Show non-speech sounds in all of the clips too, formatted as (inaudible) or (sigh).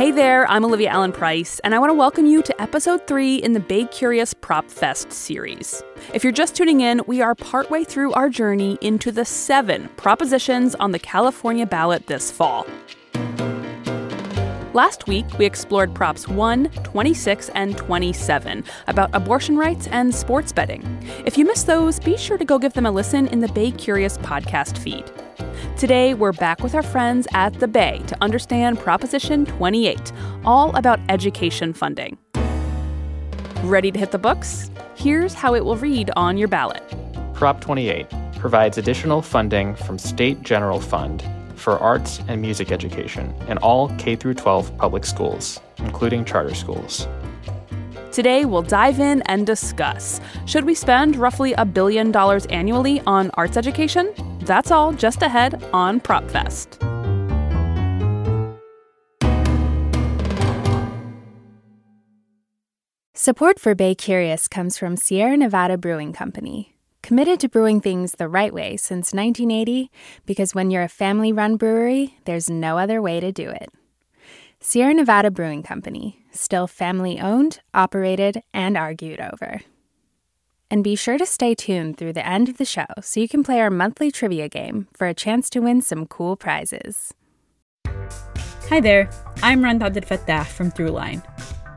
Hey there, I'm Olivia Allen Price, and I want to welcome you to episode three in the Bay Curious Prop Fest series. If you're just tuning in, we are partway through our journey into the seven propositions on the California ballot this fall. Last week, we explored Props 1, 26, and 27 about abortion rights and sports betting. If you missed those, be sure to go give them a listen in the Bay Curious podcast feed. Today, we're back with our friends at the Bay to understand Proposition 28, all about education funding. Ready to hit the books? Here's how it will read on your ballot. Prop 28 provides additional funding from State General Fund for arts and music education in all K 12 public schools, including charter schools. Today, we'll dive in and discuss should we spend roughly a billion dollars annually on arts education? That's all just ahead on PropFest. Support for Bay Curious comes from Sierra Nevada Brewing Company, committed to brewing things the right way since 1980 because when you're a family run brewery, there's no other way to do it. Sierra Nevada Brewing Company, still family owned, operated, and argued over. And be sure to stay tuned through the end of the show so you can play our monthly trivia game for a chance to win some cool prizes. Hi there, I'm Rund Abdelfatah from Throughline.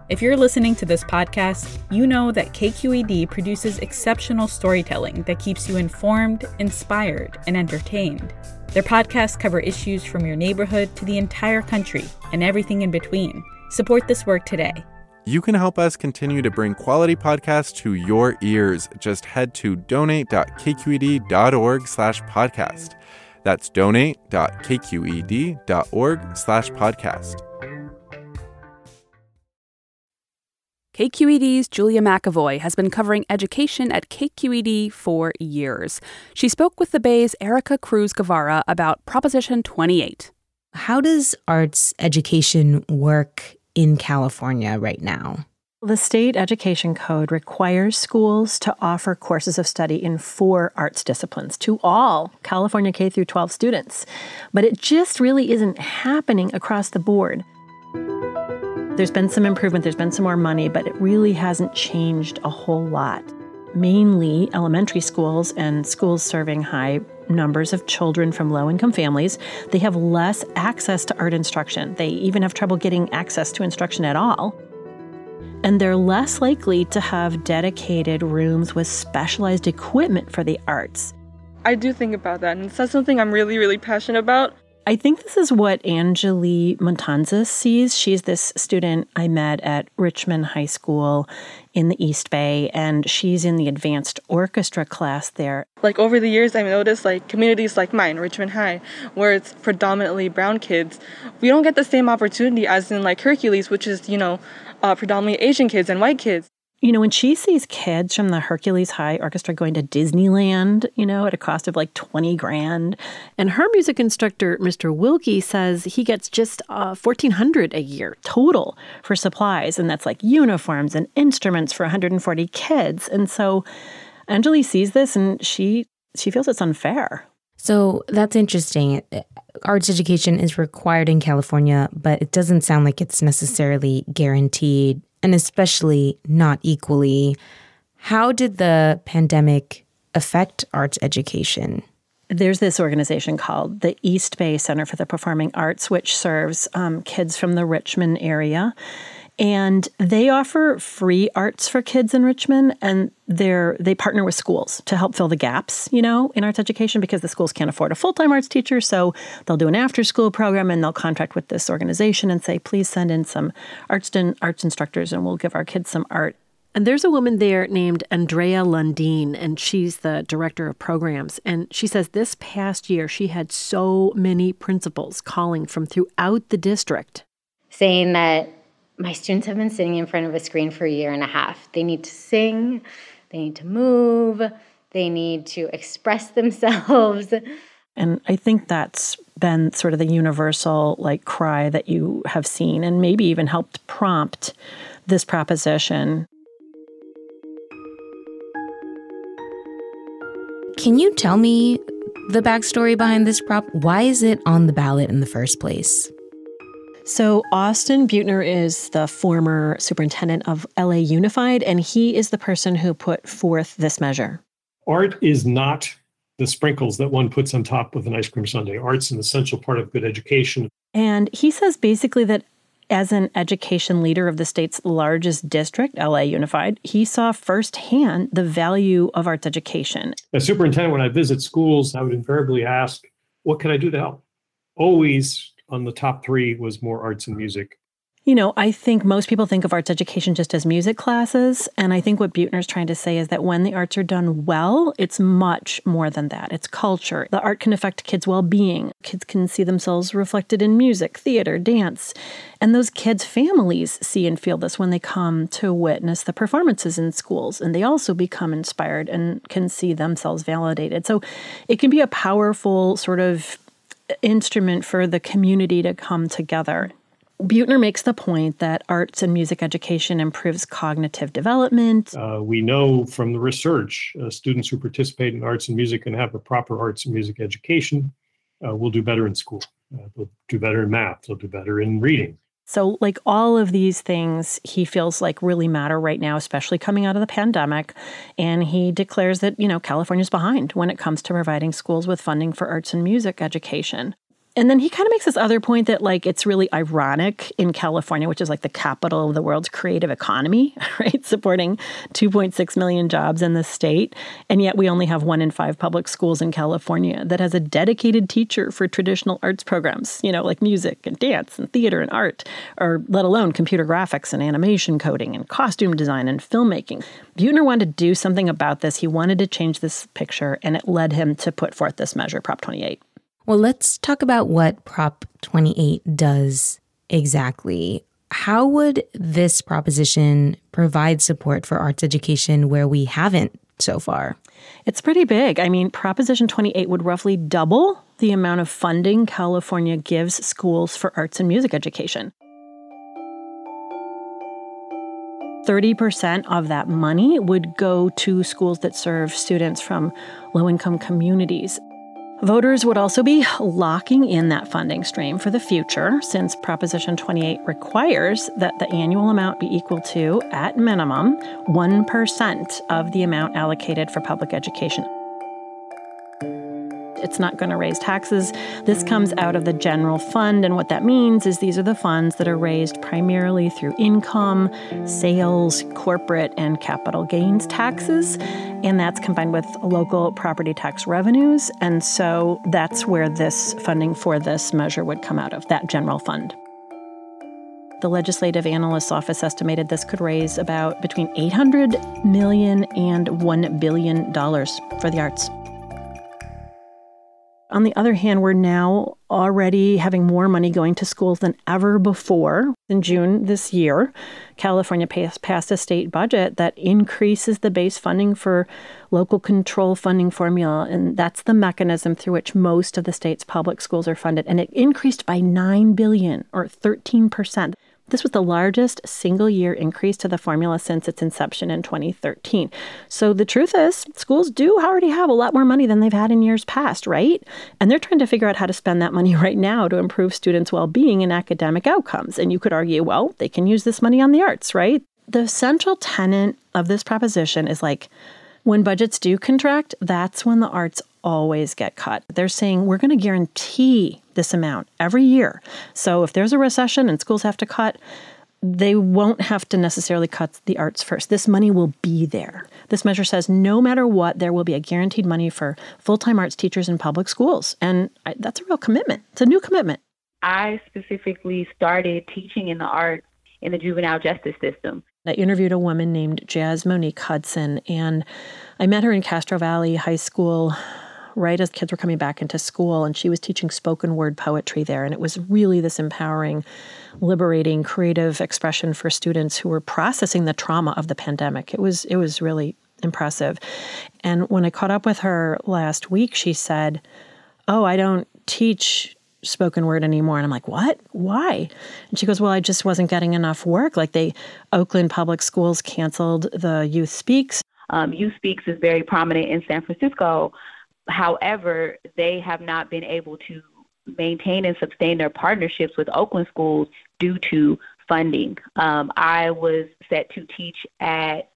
If you're listening to this podcast, you know that KQED produces exceptional storytelling that keeps you informed, inspired, and entertained. Their podcasts cover issues from your neighborhood to the entire country and everything in between. Support this work today you can help us continue to bring quality podcasts to your ears. Just head to donate.kqed.org slash podcast. That's donate.kqed.org slash podcast. KQED's Julia McEvoy has been covering education at KQED for years. She spoke with the Bay's Ericka Cruz Guevarra about Proposition 28. How does arts education work in California right now? The state education code requires schools to offer courses of study in four arts disciplines to all California K through 12 students, but it just really isn't happening across the board. There's been some improvement, there's been some more money, but it really hasn't changed a whole lot. Mainly elementary schools and schools serving high numbers of children from low income families, they have less access to art instruction. They even have trouble getting access to instruction at all. And they're less likely to have dedicated rooms with specialized equipment for the arts. I do think about that, and that's something I'm really, really passionate about. I think this is what Anjali Montanzas sees. She's this student I met at Richmond High School in the East Bay, and she's in the advanced orchestra class there. Like over the years, I've noticed like communities like mine, Richmond High, where it's predominantly brown kids, we don't get the same opportunity as in like Hercules, which is, you know, uh, predominantly Asian kids and white kids you know, when she sees kids from the Hercules High Orchestra going to Disneyland, you know, at a cost of like 20 grand, and her music instructor, Mr. Wilkie, says he gets just uh, 1400 a year total for supplies, and that's like uniforms and instruments for 140 kids. And so Anjali sees this and she she feels it's unfair. So that's interesting. Arts education is required in California, but it doesn't sound like it's necessarily guaranteed and especially not equally. How did the pandemic affect arts education? There's this organization called the East Bay Center for the Performing Arts, which serves um, kids from the Richmond area. And they offer free arts for kids in Richmond and they're they partner with schools to help fill the gaps, you know, in arts education because the schools can't afford a full-time arts teacher, so they'll do an after-school program and they'll contract with this organization and say, "Please send in some arts arts instructors and we'll give our kids some art. And there's a woman there named Andrea Lundeen, and she's the director of programs. And she says this past year, she had so many principals calling from throughout the district. Saying that my students have been sitting in front of a screen for a year and a half. They need to sing, they need to move, they need to express (laughs) themselves. And I think that's been sort of the universal like cry that you have seen and maybe even helped prompt this proposition. Can you tell me the backstory behind this prop? Why is it on the ballot in the first place? So, Austin Beutner is the former superintendent of LA Unified, and he is the person who put forth this measure. Art is not the sprinkles that one puts on top of an ice cream sundae. Art's an essential part of good education. And he says basically that as an education leader of the state's largest district, LA Unified, he saw firsthand the value of arts education. As superintendent, when I visit schools, I would invariably ask, What can I do to help? Always on the top three was more arts and music. You know, I think most people think of arts education just as music classes. And I think what Beutner's trying to say is that when the arts are done well, it's much more than that. It's culture. The art can affect kids' well being. Kids can see themselves reflected in music, theater, dance. And those kids' families see and feel this when they come to witness the performances in schools. And they also become inspired and can see themselves validated. So it can be a powerful sort of instrument for the community to come together. Beutner makes the point that arts and music education improves cognitive development. Uh, we know from the research, uh, students who participate in arts and music and have a proper arts and music education uh, will do better in school. Uh, they'll do better in math. They'll do better in reading. So, like all of these things, he feels like really matter right now, especially coming out of the pandemic. And he declares that, you know, California's behind when it comes to providing schools with funding for arts and music education. And then he kind of makes this other point that, like, it's really ironic in California, which is like the capital of the world's creative economy, (laughs) right? Supporting 2.6 million jobs in the state. And yet we only have one in five public schools in California that has a dedicated teacher for traditional arts programs, you know, like music and dance and theater and art, or let alone computer graphics and animation coding and costume design and filmmaking. Beutner wanted to do something about this. He wanted to change this picture, and it led him to put forth this measure, Prop 28. Well, let's talk about what Prop 28 does exactly. How would this proposition provide support for arts education where we haven't so far? It's pretty big. I mean, Proposition 28 would roughly double the amount of funding California gives schools for arts and music education. 30% of that money would go to schools that serve students from low income communities. Voters would also be locking in that funding stream for the future, since Proposition 28 requires that the annual amount be equal to, at minimum, 1% of the amount allocated for public education. It's not going to raise taxes. This comes out of the general fund. And what that means is these are the funds that are raised primarily through income, sales, corporate, and capital gains taxes. And that's combined with local property tax revenues. And so that's where this funding for this measure would come out of, that general fund. The legislative analyst's office estimated this could raise about between 800 million and 1 billion dollars for the arts. On the other hand, we're now already having more money going to schools than ever before. In June this year, California passed a state budget that increases the base funding for local control funding formula, and that's the mechanism through which most of the state's public schools are funded. And it increased by 9 billion or 13 percent. This was the largest single year increase to the formula since its inception in 2013. So the truth is, schools do already have a lot more money than they've had in years past, right? And they're trying to figure out how to spend that money (laughs) right now to improve students' well being and academic outcomes. And you could argue, well, they can use this money on the arts, right? The central tenet of this proposition is like, when budgets do contract, that's when the arts always get cut. They're saying we're going to guarantee this amount every year. So if there's a recession and schools have to cut, they won't have to necessarily cut the arts first. This money will be there. This measure says no matter what, there will be a guaranteed money for full time arts teachers in public schools. And I, that's a real commitment. It's a new commitment. I specifically started teaching in the arts in the juvenile justice system. I interviewed a woman named Jazz Monique Hudson, and I met her in Castro Valley High School right as kids were coming back into school, and she was teaching spoken word poetry there. And it was really this empowering, liberating, creative expression for students who were processing the trauma of the pandemic. It was it was really impressive. And when I caught up with her last week, she said, "Oh, I don't teach spoken word anymore. And I'm like, what? Why? And she goes, well, I just wasn't getting enough work. Like they, Oakland Public Schools canceled the Youth Speaks. Um, Youth Speaks is very prominent in San Francisco. However, they have not been able to maintain and sustain their partnerships with Oakland schools due to funding. Um, I was set to teach at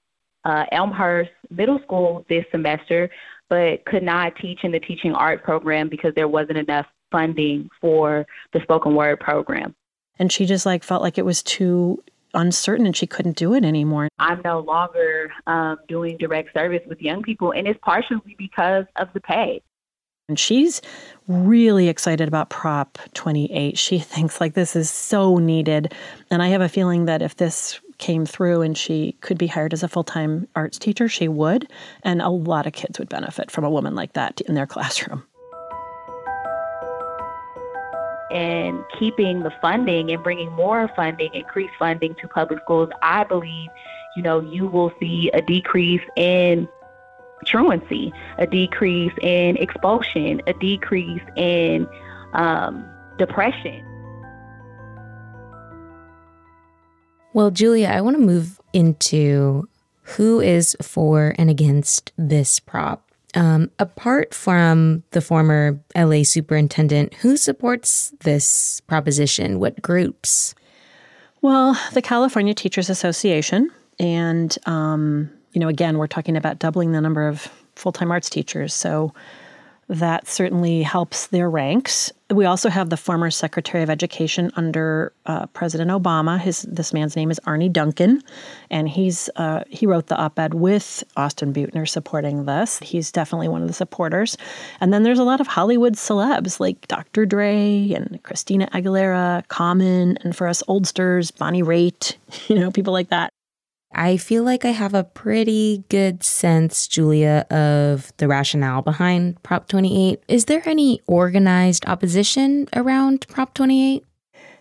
uh, Elmhurst Middle School this semester, but could not teach in the teaching art program because there wasn't enough funding for the spoken word program. And she just like felt like it was too uncertain and she couldn't do it anymore. I'm no longer um, doing direct service with young people, and it's partially because of the pay. And she's really excited about Prop 28. She thinks like this is so needed. And I have a feeling that if this came through and she could be hired as a full time arts teacher, she would. And a lot of kids would benefit from a woman like that in their classroom and keeping the funding and bringing more funding, increased funding to public schools, I believe, you know, you will see a decrease in truancy, a decrease in expulsion, a decrease in um, depression. Well, Julia, I want to move into who is for and against this prop. Um, apart from the former LA superintendent, who supports this proposition? What groups? Well, the California Teachers Association. And, um, you know, again, we're talking about doubling the number of full time arts teachers. So that certainly helps their ranks. We also have the former Secretary of Education under uh, President Obama. His this man's name is Arne Duncan, and he's uh, he wrote the op-ed with Austin Beutner supporting this. He's definitely one of the supporters. And then there's a lot of Hollywood celebs like Dr. Dre and Christina Aguilera, Common, and for us oldsters, Bonnie Raitt. (laughs) You know, people like that. I feel like I have a pretty good sense, Julia, of the rationale behind Prop 28. Is there any organized opposition around Prop 28?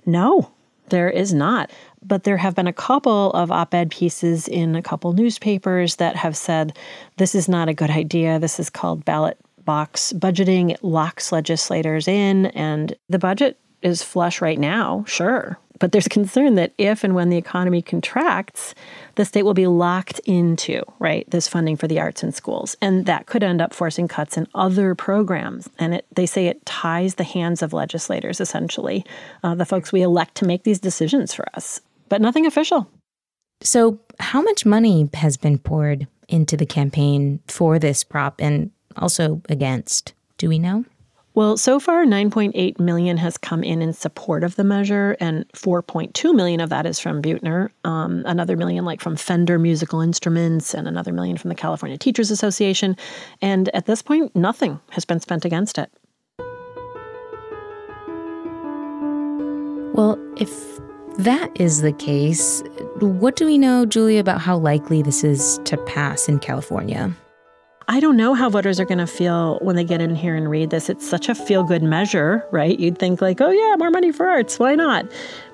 No, there is not. But there have been a couple of op ed pieces in a couple newspapers that have said this is not a good idea. This is called ballot box budgeting. It locks legislators in, and the budget is flush right now, sure. But there's concern that if and when the economy contracts, the state will be locked into, right, this funding for the arts in schools. And that could end up forcing cuts in other programs. And it, they say it ties the hands of legislators, essentially, uh, the folks we elect to make these decisions for us, but nothing official. So, how much money has been poured into the campaign for this prop and also against? Do we know? Well, so far 9.8 million has come in in support of the measure and 4.2 million of that is from Beutner. um, another million like from Fender Musical Instruments and another million from the California Teachers Association, and at this point nothing has been spent against it. Well, if that is the case, what do we know, Julia, about how likely this is to pass in California? I don't know how voters are going to feel when they get in here and read this. It's such a feel good measure, right? You'd think, like, oh, yeah, more money for arts. Why not?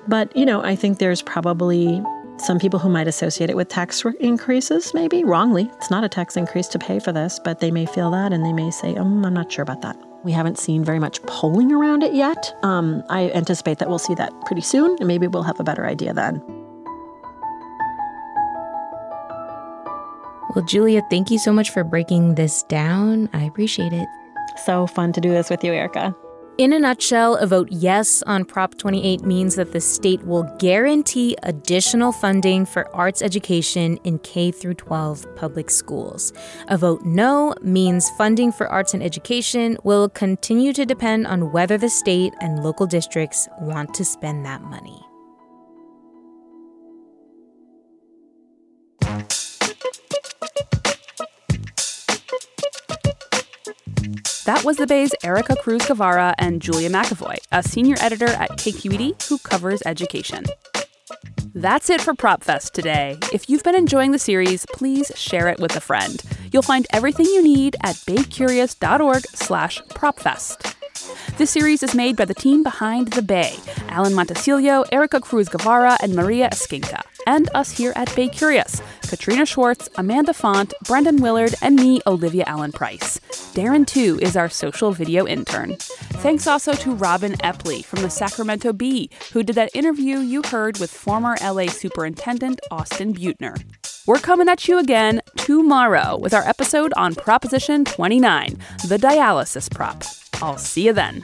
But, you know, I think there's probably some people who might associate it with tax increases, maybe wrongly. It's not a tax increase to pay for this, but they may feel that and they may say, um, I'm not sure about that. We haven't seen very much polling around it yet. Um, I anticipate that we'll see that pretty soon, and maybe we'll have a better idea then. Well, Julia, thank you so much for breaking this down. I appreciate it. So fun to do this with you, Ericka. In a nutshell, a vote yes on Prop 28 means that the state will guarantee additional funding for arts education in K through 12 public schools. A vote no means funding for arts and education will continue to depend on whether the state and local districts want to spend that money. That was the Bay's Ericka Cruz Guevarra and Julia McEvoy, a senior editor at KQED who covers education. That's it for PropFest today. If you've been enjoying the series, please share it with a friend. You'll find everything you need at baycurious.org slash propfest. This series is made by the team behind The Bay Alan Montecillo, Ericka Cruz Guevarra, and Maria Esquinca, and us here at Bay Curious Katrina Schwartz, Amanda Font, Brendan Willard, and me, Olivia Allen Price. Darren, Tu, is our social video intern. Thanks also to Robin Epley from the Sacramento Bee, who did that interview you heard with former LA Superintendent Austin Beutner. We're coming at you again tomorrow with our episode on Proposition 29, the dialysis prop. I'll see you then.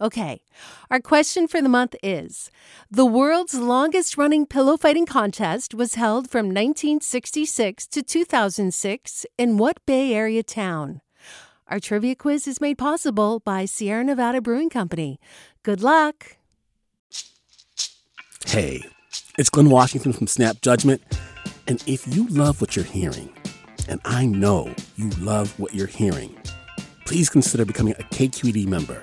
Okay, our question for the month is The world's longest running pillow fighting contest was held from 1966 to 2006 in what Bay Area town? Our trivia quiz is made possible by Sierra Nevada Brewing Company. Good luck! Hey, it's Glynn Washington from Snap Judgment. And if you love what you're hearing, and I know you love what you're hearing, please consider becoming a KQED member.